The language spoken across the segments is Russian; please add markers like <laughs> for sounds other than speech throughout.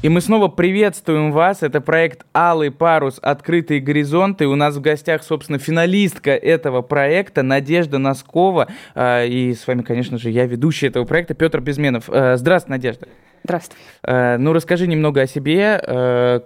И мы снова приветствуем вас. Это проект «Алый парус. Открытые горизонты». У нас в гостях, собственно, финалистка этого проекта Надежда Носкова. А, и с вами, конечно же, я ведущий этого проекта Петр Безменов. А, здравствуй, Надежда. Здравствуй. А, ну, расскажи немного о себе,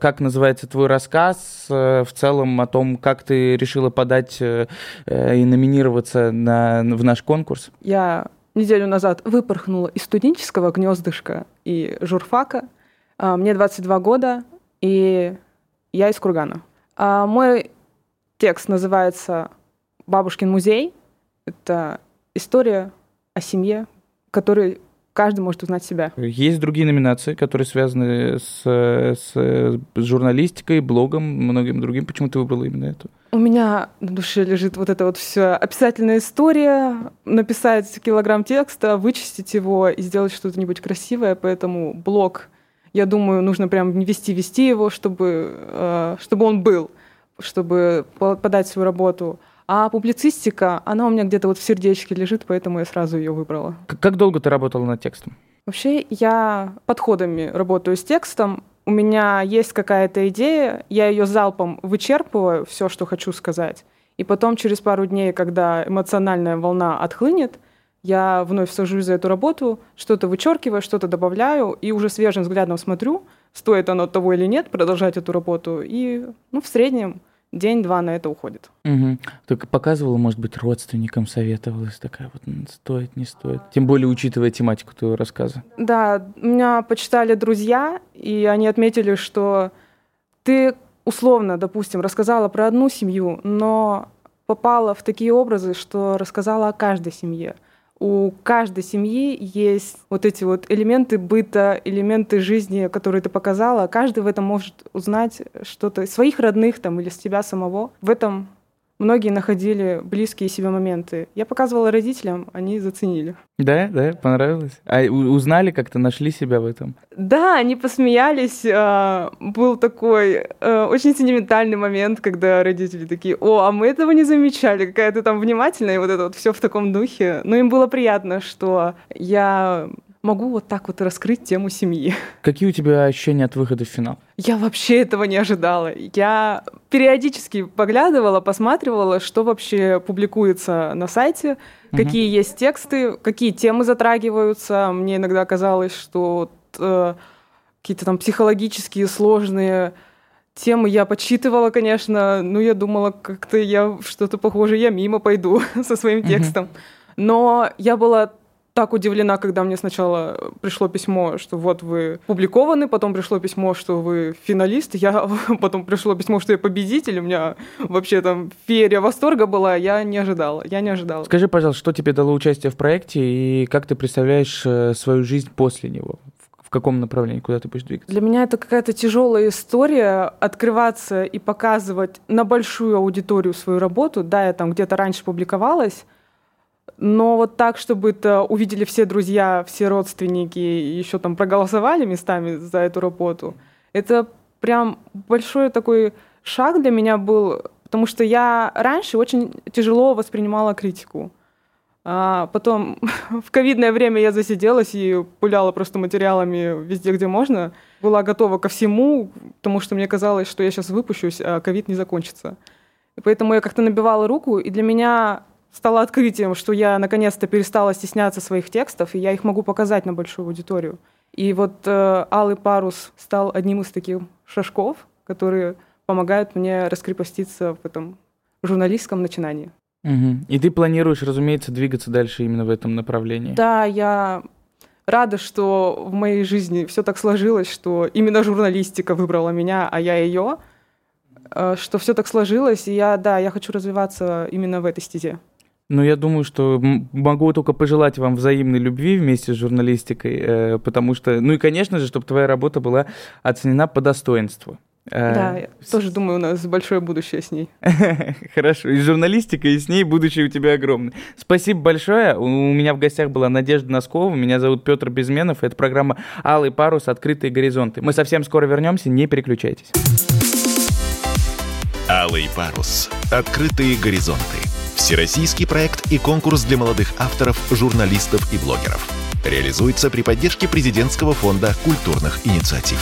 как называется твой рассказ, в целом о том, как ты решила подать и номинироваться на, в наш конкурс. Я неделю назад выпорхнула из студенческого гнездышка и журфака – мне 22 года, и я из Кургана. А, мой текст называется «Бабушкин музей». Это история о семье, которой каждый может узнать себя. Есть другие номинации, которые связаны с, с журналистикой, блогом, многим другим. Почему ты выбрала именно эту? У меня на душе лежит вот эта вот вся описательная история, написать килограмм текста, вычистить его и сделать что-то-нибудь красивое, поэтому блог я думаю, нужно прям вести-вести его, чтобы, э, чтобы он был, чтобы подать свою работу. А публицистика, она у меня где-то вот в сердечке лежит, поэтому я сразу ее выбрала. Как долго ты работала над текстом? Вообще я подходами работаю с текстом. У меня есть какая-то идея, я ее залпом вычерпываю, все, что хочу сказать. И потом через пару дней, когда эмоциональная волна отхлынет, я вновь сажусь за эту работу, что-то вычеркиваю, что-то добавляю, и уже свежим взглядом смотрю, стоит оно того или нет, продолжать эту работу. И ну, в среднем день-два на это уходит. Угу. Только показывала, может быть, родственникам советовалась такая вот, стоит, не стоит. Тем более, учитывая тематику твоего рассказа. Да, меня почитали друзья, и они отметили, что ты условно, допустим, рассказала про одну семью, но попала в такие образы, что рассказала о каждой семье у каждой семьи есть вот эти вот элементы быта, элементы жизни, которые ты показала. Каждый в этом может узнать что-то своих родных там или с тебя самого. В этом многие находили близкие себе моменты. Я показывала родителям, они заценили. Да, да, понравилось. А узнали как-то, нашли себя в этом? Да, они посмеялись. А, был такой э, очень сентиментальный момент, когда родители такие, о, а мы этого не замечали, какая ты там внимательная, и вот это вот все в таком духе. Но им было приятно, что я могу вот так вот раскрыть тему семьи. <laughs> Какие у тебя ощущения от выхода в финал? Я вообще этого не ожидала. Я периодически поглядывала, посматривала, что вообще публикуется на сайте, угу. какие есть тексты, какие темы затрагиваются. Мне иногда казалось, что э, какие-то там психологические сложные темы я подсчитывала, конечно, но я думала, как-то я что-то похоже, я мимо пойду <laughs> со своим текстом. Но я была так удивлена, когда мне сначала пришло письмо, что вот вы публикованы, потом пришло письмо, что вы финалист, я <laughs> потом пришло письмо, что я победитель, у меня вообще там феерия восторга была, я не ожидала, я не ожидала. Скажи, пожалуйста, что тебе дало участие в проекте и как ты представляешь э, свою жизнь после него? В каком направлении, куда ты будешь двигаться? Для меня это какая-то тяжелая история, открываться и показывать на большую аудиторию свою работу. Да, я там где-то раньше публиковалась, но вот так, чтобы это увидели все друзья, все родственники, еще там проголосовали местами за эту работу, это прям большой такой шаг для меня был, потому что я раньше очень тяжело воспринимала критику. А потом <laughs> в ковидное время я засиделась и пуляла просто материалами везде, где можно. Была готова ко всему, потому что мне казалось, что я сейчас выпущусь, а ковид не закончится. И поэтому я как-то набивала руку, и для меня стало открытием, что я наконец-то перестала стесняться своих текстов, и я их могу показать на большую аудиторию. И вот э, «Алый парус» стал одним из таких шажков, которые помогают мне раскрепоститься в этом журналистском начинании. Угу. И ты планируешь, разумеется, двигаться дальше именно в этом направлении? Да, я рада, что в моей жизни все так сложилось, что именно журналистика выбрала меня, а я ее, э, что все так сложилось, и я, да, я хочу развиваться именно в этой стезе. Ну, я думаю, что могу только пожелать вам взаимной любви вместе с журналистикой, э, потому что, ну и, конечно же, чтобы твоя работа была оценена по достоинству. Э, да, я тоже думаю, у нас большое будущее с ней. <laughs> Хорошо, и журналистика, и с ней будущее у тебя огромное. Спасибо большое. У меня в гостях была Надежда Носкова, меня зовут Петр Безменов, это программа «Алый парус. Открытые горизонты». Мы совсем скоро вернемся, не переключайтесь. «Алый парус. Открытые горизонты». Всероссийский проект и конкурс для молодых авторов, журналистов и блогеров. Реализуется при поддержке президентского фонда культурных инициатив.